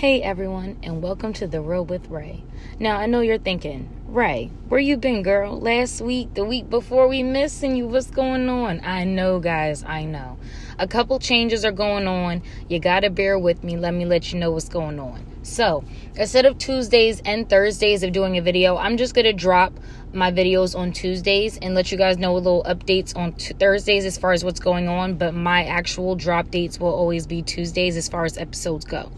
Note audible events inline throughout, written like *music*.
Hey everyone, and welcome to The Real with Ray. Now, I know you're thinking, Ray, where you been, girl? Last week, the week before we missing you, what's going on? I know, guys, I know. A couple changes are going on. You gotta bear with me. Let me let you know what's going on. So, instead of Tuesdays and Thursdays of doing a video, I'm just gonna drop my videos on Tuesdays and let you guys know a little updates on t- Thursdays as far as what's going on. But my actual drop dates will always be Tuesdays as far as episodes go.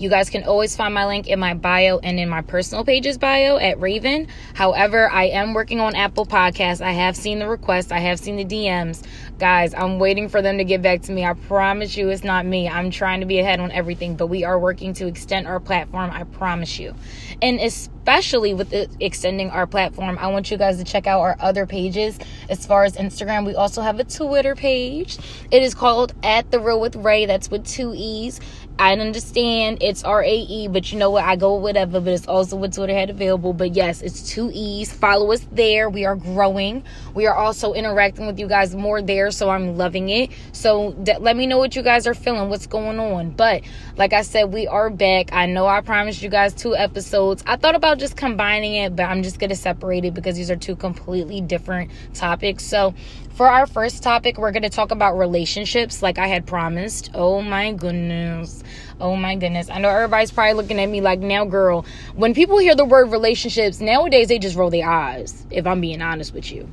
You guys can always find my link in my bio and in my personal page's bio at Raven. However, I am working on Apple Podcasts. I have seen the request, I have seen the DMs. Guys, I'm waiting for them to get back to me. I promise you it's not me. I'm trying to be ahead on everything, but we are working to extend our platform. I promise you. And especially with extending our platform, I want you guys to check out our other pages. As far as Instagram, we also have a Twitter page. It is called at the real with Ray. That's with two E's. I understand it's R A E, but you know what? I go whatever, but it's also what Twitter had available. But yes, it's two E's. Follow us there. We are growing. We are also interacting with you guys more there, so I'm loving it. So d- let me know what you guys are feeling, what's going on. But like I said, we are back. I know I promised you guys two episodes. I thought about just combining it, but I'm just going to separate it because these are two completely different topics. So for our first topic, we're going to talk about relationships like I had promised. Oh my goodness. Oh my goodness. I know everybody's probably looking at me like, now, girl, when people hear the word relationships, nowadays they just roll their eyes, if I'm being honest with you.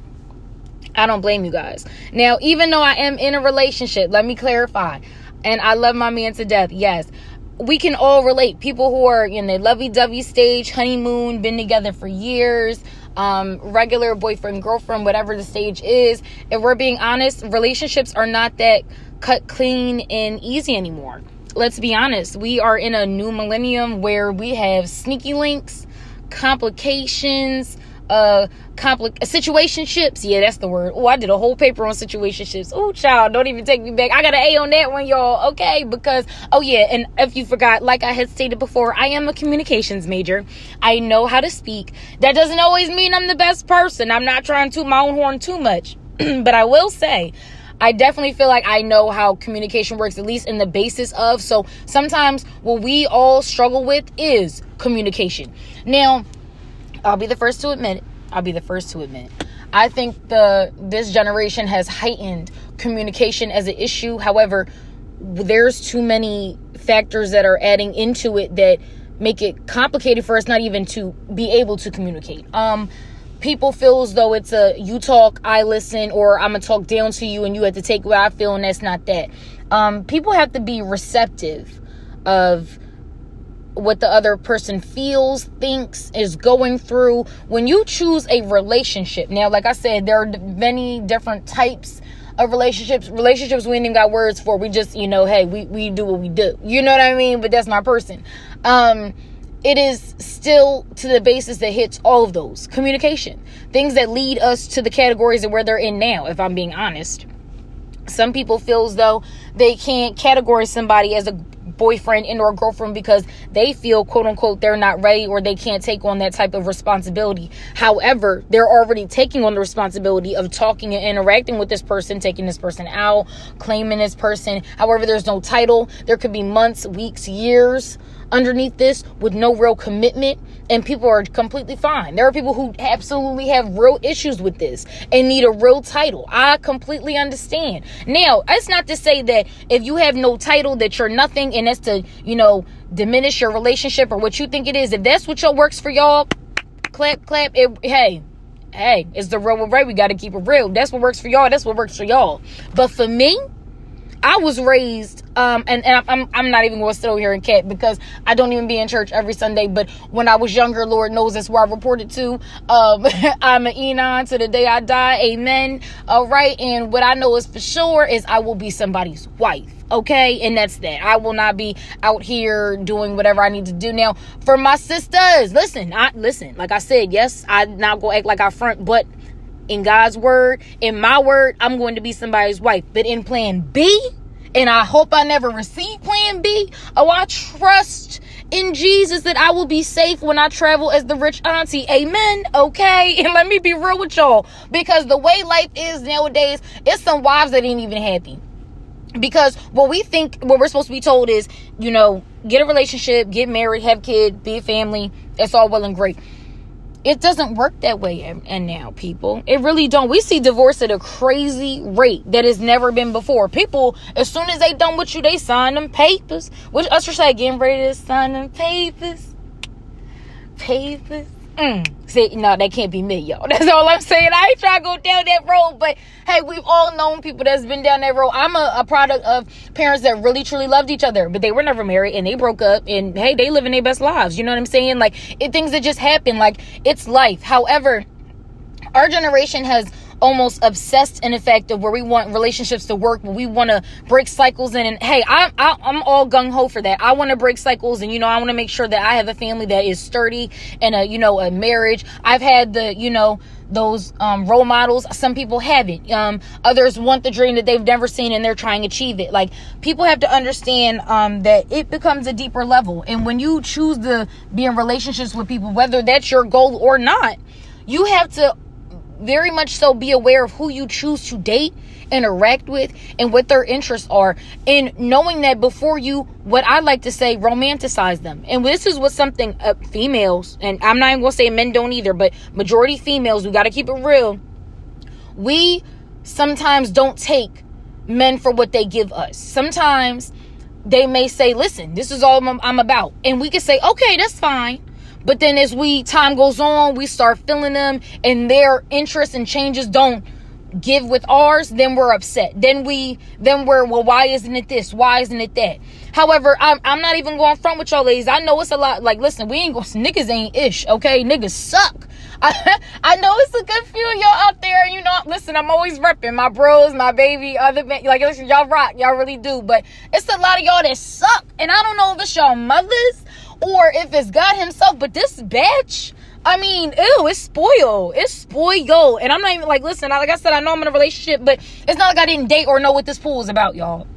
I don't blame you guys. Now, even though I am in a relationship, let me clarify, and I love my man to death, yes we can all relate. People who are in the lovey dovey stage, honeymoon, been together for years, um, regular boyfriend, girlfriend, whatever the stage is. If we're being honest, relationships are not that cut clean and easy anymore. Let's be honest. We are in a new millennium where we have sneaky links, complications, uh compli- situationships. Yeah that's the word. Oh i did a whole paper on situationships. Oh child don't even take me back. I got an a on that one y'all okay? Because oh yeah and if you forgot like i had stated before i am a communications major. I know how to speak. That doesn't always mean i'm the best person. I'm not trying to my own horn too much. *clears throat* But i will say I definitely feel like I know how communication works, at least in the basis of. So sometimes what we all struggle with is communication. Now, I'll be the first to admit. I'll be the first to admit. I think the this generation has heightened communication as an issue. However, there's too many factors that are adding into it that make it complicated for us not even to be able to communicate. Um people feel as though it's a you talk, I listen, or I'm gonna talk down to you and you have to take what I feel, and that's not that. Um, people have to be receptive of what the other person feels, thinks, is going through. When you choose a relationship, now, like I said, there are many different types of relationships. Relationships we ain't even got words for. We just, you know, hey, we, we do what we do. You know what I mean? But that's my person. Um, it is still to the basis that hits all of those communication things that lead us to the categories of where they're in now if i'm being honest some people feel as though they can't categorize somebody as a boyfriend and or girlfriend because they feel quote unquote they're not ready or they can't take on that type of responsibility. However, they're already taking on the responsibility of talking and interacting with this person, taking this person out, claiming this person. However, there's no title. There could be months, weeks, years underneath this with no real commitment and people are completely fine. There are people who absolutely have real issues with this and need a real title. I completely understand. Now, it's not to say that if you have no title that you're nothing and that's to, you know, diminish your relationship or what you think it is. If that's what works for y'all, clap, clap. It, hey, hey, it's the real way. We got to keep it real. That's what works for y'all. That's what works for y'all. But for me, I was raised, um, and, and I'm, I'm not even going to sit here and cat because I don't even be in church every Sunday. But when I was younger, Lord knows that's where I reported to. Um, *laughs* I'm an Enon to the day I die. Amen. All right. And what I know is for sure is I will be somebody's wife. Okay. And that's that. I will not be out here doing whatever I need to do. Now, for my sisters, listen, I listen, like I said, yes, I not go act like I front, but in God's word, in my word, I'm going to be somebody's wife. But in plan B, and I hope I never receive plan B, oh, I trust in Jesus that I will be safe when I travel as the rich auntie. Amen. Okay. *laughs* And let me be real with y'all because the way life is nowadays, it's some wives that ain't even happy. because what we think what we're supposed to be told is you know get a relationship get married have kid, be a family it's all well and great it doesn't work that way and, now people. It really don't. We see divorce at a crazy rate that has never been before. People as soon as they done with you they sign them papers. Which Usher say getting ready to sign them papers. Papers Mm. See, no, that can't be me, y'all. *laughs* That's all I'm saying. I ain't trying to go down that road, but hey, we've all known people that's been down that road. I'm a, a, product of parents that really truly loved each other, but they were never married and they broke up and hey, they living their best lives. You know what I'm saying? Like it things that just happen. Like it's life. However, our generation has almost obsessed in effect of where we want relationships to work, but we want to break cycles in. And hey, I, I, I'm all gung ho for that. I want to break cycles, and you know, I want to make sure that I have a family that is sturdy and a you know a marriage. I've had the you know those um, role models. Some people haven't. Um, others want the dream that they've never seen and they're trying to achieve it. Like people have to understand um, that it becomes a deeper level. And when you choose to be in relationships with people, whether that's your goal or not, you have to very much so be aware of who you choose to date, interact with, and what their interests are. And knowing that before you, what I like to say, romanticize them. And this is what something uh, females, and I'm not even gonna say men don't either, but majority females, we gotta keep it real. We sometimes don't take men for what they give us. Sometimes they may say, listen, this is all I'm about. And we can say, okay, that's fine. But then as we time goes on, we start feeling them and their interests and changes don't give with ours, then we're upset. Then we then we're well, why isn't it this? Why isn't it that? However, I'm I'm not even going front with y'all ladies. I know it's a lot like listen, we ain't going niggas ain't ish, okay? Niggas suck. I, *laughs* I know it's a good few y'all out there, and you know. Listen, I'm always repping my bros, my baby, other like listen, y'all rock, y'all really do. But it's a lot of y'all that suck, and I don't know if it's y'all mothers or if it's God Himself. But this bitch, I mean, ew, it's spoiled. It's spoiled. And I'm not even like, listen, like I said, I know I'm in a relationship, but it's not like I didn't date or know what this pool is about, y'all.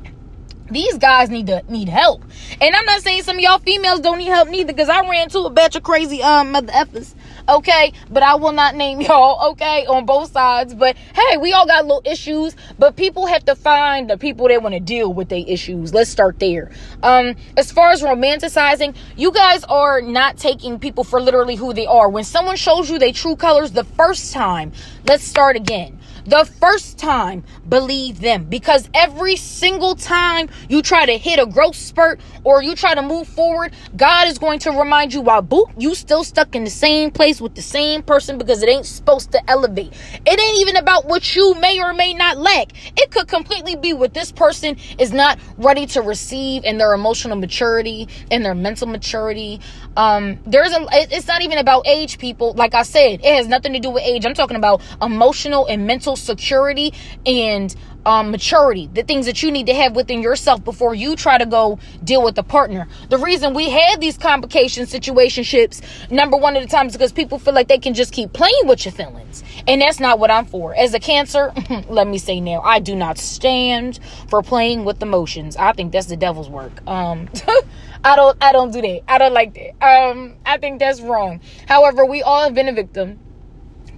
These guys need to need help. And I'm not saying some of y'all females don't need help neither, because I ran to a batch of crazy um mother effers okay? But I will not name *laughs* y'all, okay, on both sides. But hey, we all got little issues, but people have to find the people that want to deal with their issues. Let's start there. Um, as far as romanticizing, you guys are not taking people for literally who they are. When someone shows you their true colors the first time, let's start again the first time, believe them. Because every single time you try to hit a growth spurt or you try to move forward, God is going to remind you while boot, you still stuck in the same place with the same person because it ain't supposed to elevate. It ain't even about what you may or may not lack. It could completely be what this person is not ready to receive in their emotional maturity and their mental maturity. Um, there's a, it's not even about age, people. Like I said, it has nothing to do with age. I'm talking about emotional and mental security and um, maturity, the things that you need to have within yourself before you try to go deal with a partner. The reason we had these complication situationships, number one at a time, is because people feel like they can just keep playing with your feelings. And that's not what I'm for. As a cancer, *laughs* let me say now, I do not stand for playing with emotions. I think that's the devil's work. Um, *laughs* I don't I don't do that. I don't like that. Um, I think that's wrong. However, we all have been a victim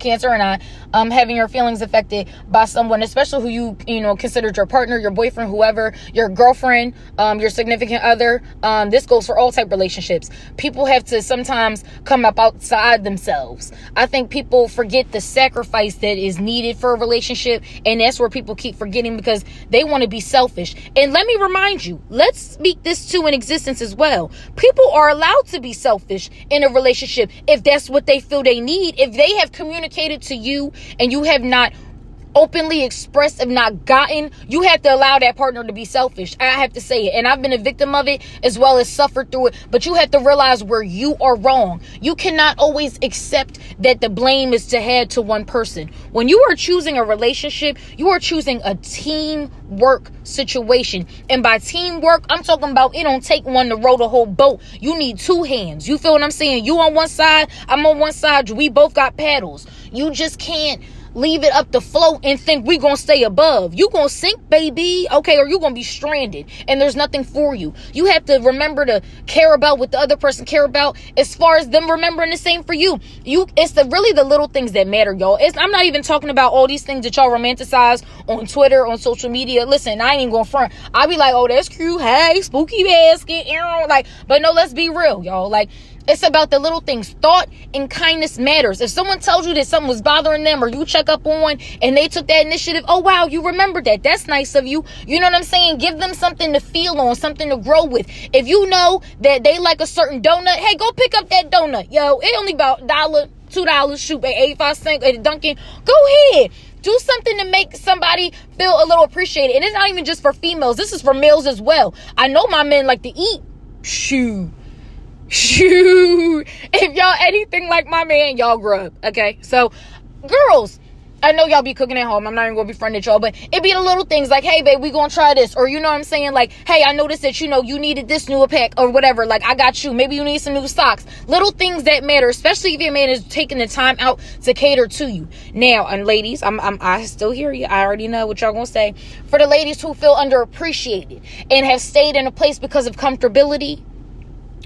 cancer and I, um, having your feelings affected by someone, especially who you, you know, considered your partner, your boyfriend, whoever, your girlfriend, um, your significant other. Um, this goes for all type relationships. People have to sometimes come up outside themselves. I think people forget the sacrifice that is needed for a relationship, and that's where people keep forgetting because they want to be selfish. And let me remind you, let's speak this to an existence as well. People are allowed to be selfish in a relationship if that's what they feel they need. If they have communicated communicated to you and you have not openly expressed have not gotten you have to allow that partner to be selfish. I have to say it. And i've been a victim of it as well as suffered through it. But you have to realize where you are wrong. You cannot always accept that the blame is to head to one person. When you are choosing a relationship you are choosing a teamwork situation. And by teamwork i'm talking about it don't take one to row the whole boat. You need two hands. You feel what i'm saying? You on one side i'm on one side. We both got paddles you just can't leave it up to float and think we gonna stay above. You gonna sink, baby. Okay, or you gonna be stranded and there's nothing for you. You have to remember to care about what the other person care about as far as them remembering the same for you. You it's the really the little things that matter, y'all. It's, I'm not even talking about all these things that y'all romanticize on Twitter, on social media. Listen, I ain't even going front. I be like, oh, that's cute. Hey, spooky basket, like, but no, let's be real, y'all. Like, it's about the little things. Thought and kindness matters. If someone tells you that something was bothering them or you check up on and they took that initiative, oh wow, you remembered that. That's nice of you. You know what I'm saying? Give them something to feel on, something to grow with. If you know that they like a certain donut, hey, go pick up that donut. Yo, it only about dollar, two dollars, shoot, at 85 cents at Dunkin'. Go ahead. Do something to make somebody feel a little appreciated. And it's not even just for females. This is for males as well. I know my men like to eat. Shoot Shoot. If y'all anything like my man, y'all grub. Okay. So, girls, I know y'all be cooking at home. I'm not even gonna be friendly y'all, but it be the little things like, hey babe, we gonna try this. Or you know what I'm saying? Like, hey, I noticed that you know you needed this new pack or whatever. Like, I got you. Maybe you need some new socks. Little things that matter, especially if your man is taking the time out to cater to you. Now, and ladies, I'm, I'm I still hear you. I already know what y'all gonna say. For the ladies who feel underappreciated and have stayed in a place because of comfortability,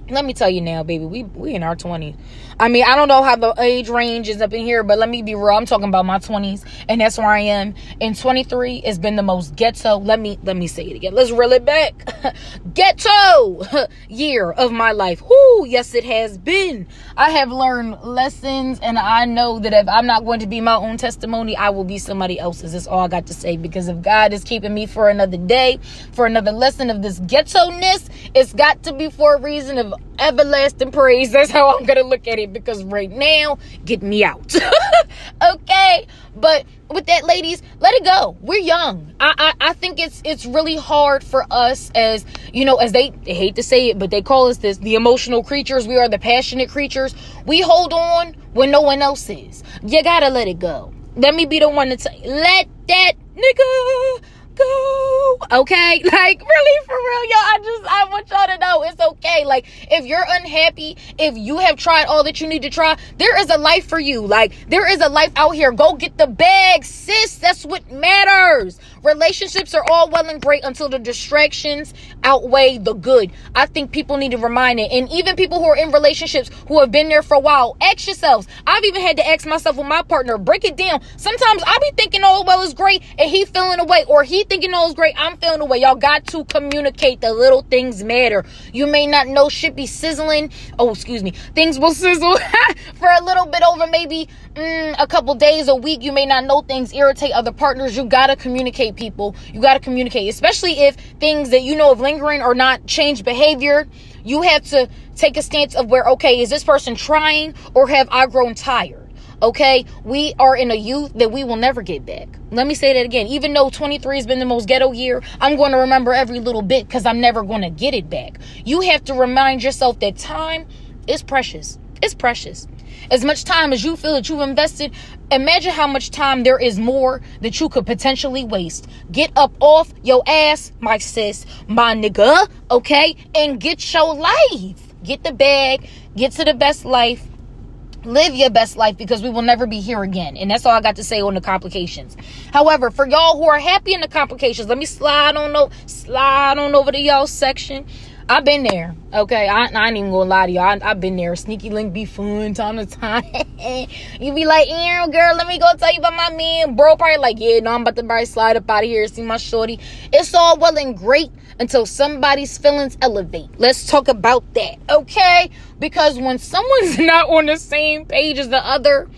let me tell you now, baby, we we in our 20s. I mean, I don't know how the age range is up in here, but let me be real. I'm talking about my 20s, and that's where I am. In 23 has been the most ghetto. Let me let me say it again. Let's reel it back. *laughs* ghetto *laughs* year of my life. Whoo, yes, it has been. I have learned lessons, and I know that if I'm not going to be my own testimony, I will be somebody else's. That's all I got to say. Because if God is keeping me for another day, for another lesson of this ghetto ness, it's got to be for a reason of everlasting praise. That's how I'm gonna look at it because right now, get me out. *laughs* okay, but with that, ladies, let it go. We're young. I, I I think it's it's really hard for us as you know, as they, they hate to say it, but they call us this the emotional creatures. We are the passionate creatures. We hold on when no one else is. You gotta let it go. Let me be the one to say, let that nigga go. Okay? *laughs* Like, really, for real, y'all. I just, I want y'all to know it's okay. Like, if you're unhappy, if you have tried all that you need to try, there is a life for you. Like, there is a life out here. Go get the bag, sis. That's what matters. Relationships are all well and great until the distractions outweigh the good. I think people need to remind it. And even people who are in relationships who have been there for a while, ask yourselves. I've even had to ask myself with my partner, break it down. Sometimes I'll be thinking, oh, well, it's great, and he feeling away, or he thinking all is great. I'm feeling the way. Y'all got to communicate. The little things matter. You may not know shit be sizzling. Oh, excuse me. Things will sizzle *laughs* for a little bit over maybe mm, a couple days, a week. You may not know things irritate other partners. You got to communicate, people. You got to communicate, especially if things that you know of lingering or not change behavior. You have to take a stance of where, okay, is this person trying or have I grown tired? Okay, we are in a youth that we will never get back. Let me say that again. Even though 23 has been the most ghetto year, I'm going to remember every little bit because I'm never going to get it back. You have to remind yourself that time is precious. It's precious. As much time as you feel that you've invested, imagine how much time there is more that you could potentially waste. Get up off your ass, my sis, my nigga, okay? And get your life. Get the bag, get to the best life live your best life because we will never be here again. And that's all I got to say on the complications. However, for y'all who are happy in the complications, let me slide on over, slide on over to y'all section. I've been there. Okay, I, I ain't even gonna lie to y'all. I, have been there. Sneaky link be fun time to time. *laughs* you be like, yeah, girl, let me go tell you about my man. Bro, probably like, yeah, no, I'm about to probably slide up out of here. See my shorty. It's all well and great until somebody's feelings elevate. Let's talk about that, okay? Because when someone's *laughs* not on the same page as the other,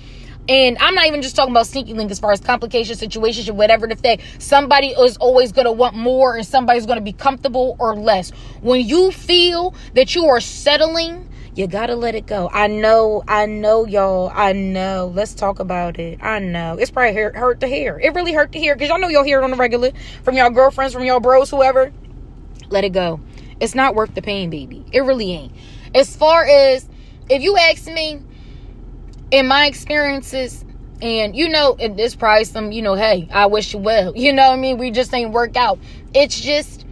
and I'm not even just talking about sneaky link as far as complications, situations, or whatever the fact. Somebody is always going to want more and somebody's going to be comfortable or less. When you feel that you are settling, you got to let it go. I know, I know, y'all. I know. Let's talk about it. I know. It's probably hurt, hurt to hear. It really hurt to hear because y'all know y'all hear it on the regular from y'all girlfriends, from y'all bros, whoever. Let it go. It's not worth the pain, baby. It really ain't. As far as if you ask me, in my experiences, and you know, this probably some, um, you know, hey, I wish you well. *laughs* You know what I mean? We just ain't work out. It's just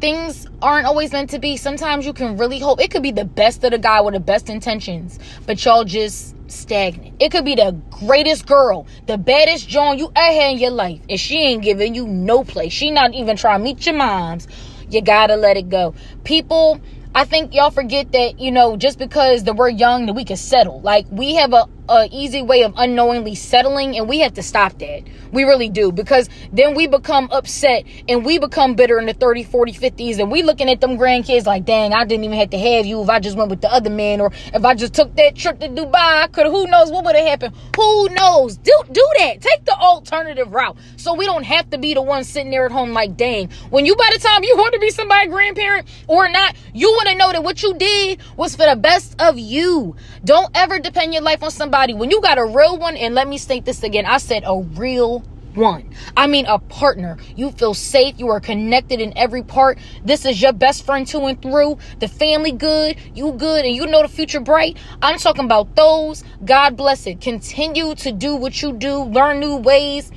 things aren't always meant to be. Sometimes you can really hope it could be the best of the guy with the best intentions, but y'all just stagnant. It could be the greatest girl, the baddest John you ever had in your life, and she ain't giving you no place. She not even trying to meet your moms. You gotta let it go. People I think y'all forget that, you know, just because that we're young that we can settle. Like we have a, a easy way of unknowingly settling and we have to stop that. We really do because then we become upset and we become bitter in the 30, 40, 50s and we looking at them grandkids like, dang, I didn't even have to have you if I just went with the other man or if I just took that trip to Dubai, could who knows what would have happened. Who knows? Do do that. Take the alternative route. So we don't have to be the one sitting there at home like, dang, when you by the time you *laughs* want to be somebody's grandparent or not, you want to know that what you did was for the best of you. Don't ever depend your life on somebody. When you got a real one, and let me state this again, I said a real one. I mean, a partner. You feel safe. You are connected in every part. This is your best friend to and through. The family good. You good. And you know the future bright. I'm talking about those. God bless it. Continue to do what you do. Learn new ways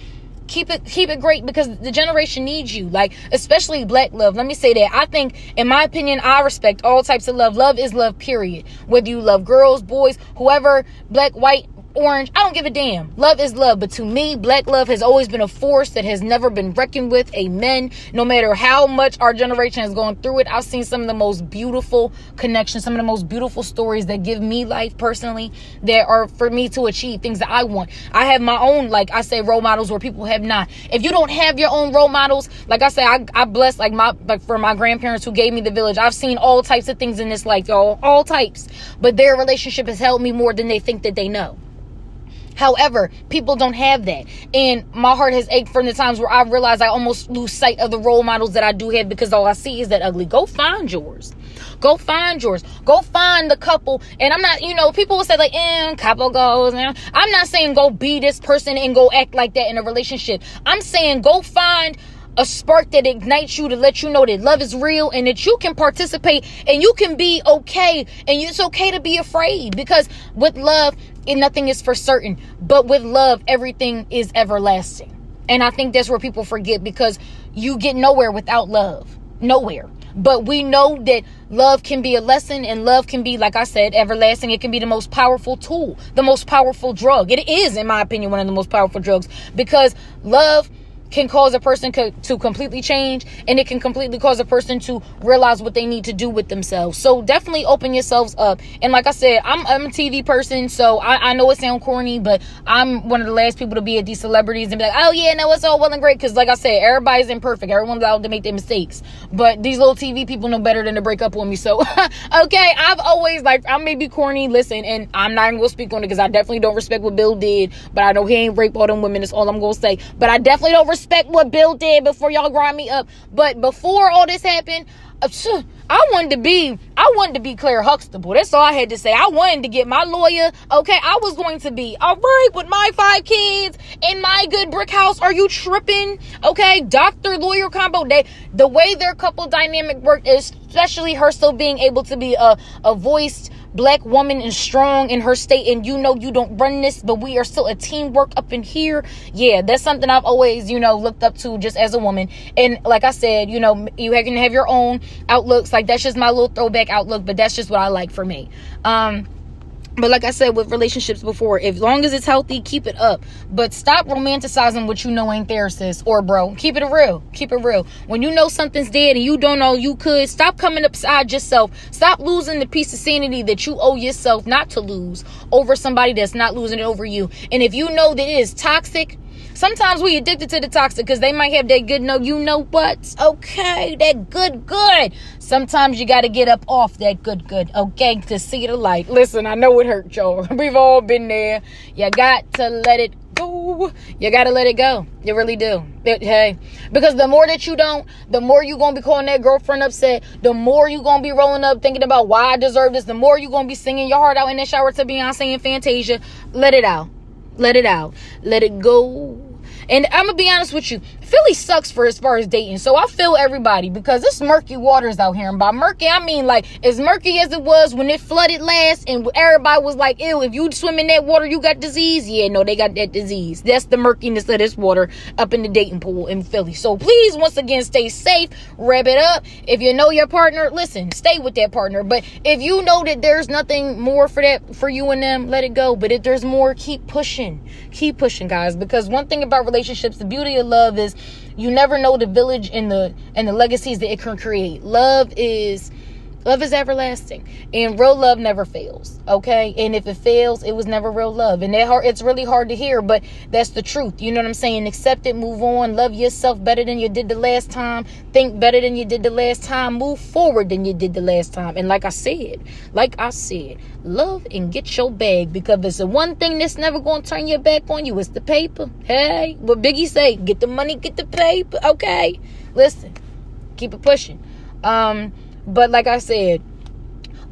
keep it keep it great because the generation needs you. Like especially black love. Let me say that. I think in my opinion i respect all types of love. Love is love period. Whether you love girls boys whoever black white orange. I don't give a damn. Love is love. But to me, black love has always been a force that has never been reckoned with. Amen. No matter how much our generation has gone through it, I've seen some of the most beautiful connections, some of the most beautiful stories that give me life personally that are for me to achieve things that I want. I have my own, like I say, role models where people have not. If you don't have your own role models, like I say, I, I bless like my, like for my grandparents who gave me the village. I've seen all types of things in this life, y'all, all types. But their relationship has helped me more than they think that they know. However, people don't have that. And my heart has ached from the times where I realize I almost lose sight of the role models that I do have because all I see is that ugly. Go find yours. Go find yours. Go find the couple. And I'm not, you know, people will say like, eh, couple goes. I'm not saying go be this person and go act like that in a relationship. I'm saying go find a spark that ignites you to let you know that love is real and that you can participate and you can be okay and it's okay to be afraid because with love and nothing is for certain but with love everything is everlasting. And i think that's where people forget because you get nowhere without love. Nowhere. But we know that love can be a lesson and love can be like i said everlasting. It can be the most powerful tool the most powerful drug. It is in my opinion one of the most powerful drugs because love can cause a person co- to completely change and it can completely cause a person to realize what they need to do with themselves. So definitely open yourselves up. And like i said i'm, I'm a tv person so I, I know it sounds corny but i'm one of the last people to be at these celebrities and be like oh yeah no it's all well and great because like i said everybody's imperfect. Everyone's allowed to make their mistakes. But these little tv people know better than to break up with me. So *laughs* okay i've always like i may be corny listen and i'm not even gonna speak on it because i definitely don't respect what bill did but i know he ain't raped all them women that's all i'm gonna say. But i definitely don't respect what Bill did before y'all grind me up. But before all this happened, uh, I wanted to be, I wanted to be Claire Huxtable. That's all I had to say. I wanted to get my lawyer. Okay, I was going to be all right with my five kids in my good brick house. Are you tripping? Okay, doctor lawyer combo. They the way their couple dynamic worked, especially her still being able to be a a voiced black woman and strong in her state and you know you don't run this but we are still a teamwork up in here. Yeah that's something i've always you know looked up to just as a woman. And like i said you know you can have your own outlooks. Like that's just my little throwback outlook but that's just what i like for me. Um but like I said with relationships before, as long as it's healthy, keep it up. But stop romanticizing what you know ain't there, sis or bro. Keep it real. Keep it real. When you know something's dead and you don't know you could, stop coming upside yourself. Stop losing the piece of sanity that you owe yourself not to lose over somebody that's not losing it over you. And if you know that it is toxic, Sometimes we addicted to the toxic because they might have that good no, you know what? Okay, that good, good. Sometimes you got to get up off that good, good, okay, to see the light. Listen, I know it hurt, y'all. *laughs* We've all been there. You got to let it go. You got to let it go. You really do. It, hey, because the more that you don't, the more you going to be calling that girlfriend upset. The more you going to be rolling up thinking about why I deserve this. The more you going to be singing your heart out in the shower to Beyonce and Fantasia. Let it out. Let it out. Let it go and I'm gonna be honest with you, Philly sucks for as far as dating. So I feel everybody because it's murky waters out here. And by murky, I mean like as murky as it was when it flooded last and everybody was like, ew, if you swim in that water, you got disease. Yeah, no, they got that disease. That's the murkiness of this water up in the dating pool in Philly. So please, once again, stay safe, wrap it up. If you know your partner, listen, stay with that partner. But if you know that there's nothing more for that for you and them, let it go. But if there's more, keep pushing. Keep pushing, guys. Because one thing about relationships, the beauty of love is you never know the village and the and the legacies that it can create. Love is Love is everlasting, and real love never fails. Okay, and if it fails, it was never real love, and that hard, it's really hard to hear, but that's the truth. You know what I'm saying? Accept it, move on, love yourself better than you did the last time, think better than you did the last time, move forward than you did the last time. And like I said, like I said, love and get your bag because it's the one thing that's never to turn your back on you. It's the paper. Hey, what Biggie say? Get the money, get the paper. Okay, listen, keep it pushing. Um but like I said,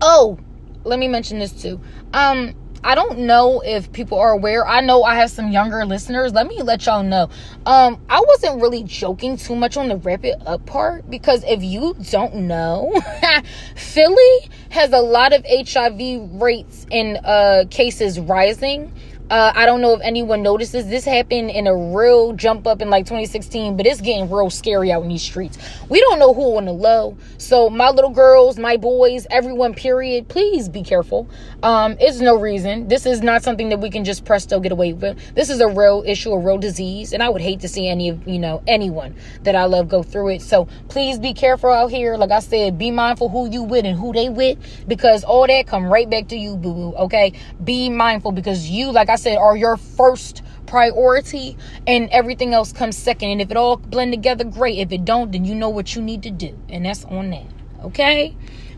oh, let me mention this too. Um, I don't know if people are aware. I know I have some younger listeners. Let me let y'all know. Um, I wasn't really joking too much on the wrap it up part because if you don't know, *laughs* Philly has a lot of HIV rates and uh, cases rising. Uh, I don't know if anyone notices this happened in a real jump up in like 2016, but it's getting real scary out in these streets. We don't know who on the low. So my little girls, my boys, everyone, period, please be careful. Um, it's no reason. This is not something that we can just presto get away with. This is a real issue, a real disease, and I would hate to see any of you know anyone that I love go through it. So please be careful out here. Like I said, be mindful who you with and who they with, because all that come right back to you, boo boo. Okay, be mindful because you, like I said, are your first priority and everything else comes second. And if it all blend together, great. If it don't, then you know what you need to do. And that's on that. Okay?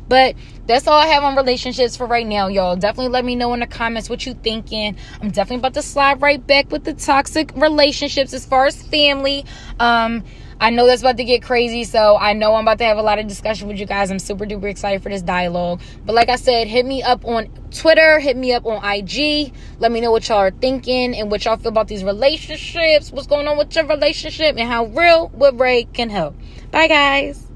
But that's all I have on relationships for right now, y'all. Definitely let me know in the comments what you thinking. I'm definitely about to slide right back with the toxic relationships as far as family. Um, I know that's about to get crazy, so I know I'm about to have a lot of discussion with you guys. I'm super duper excited for this dialogue. But like I said, hit me up on Twitter, hit me up on IG. Let me know what y'all are thinking and what y'all feel about these relationships, what's going on with your relationship, and how real with Ray can help. Bye, guys.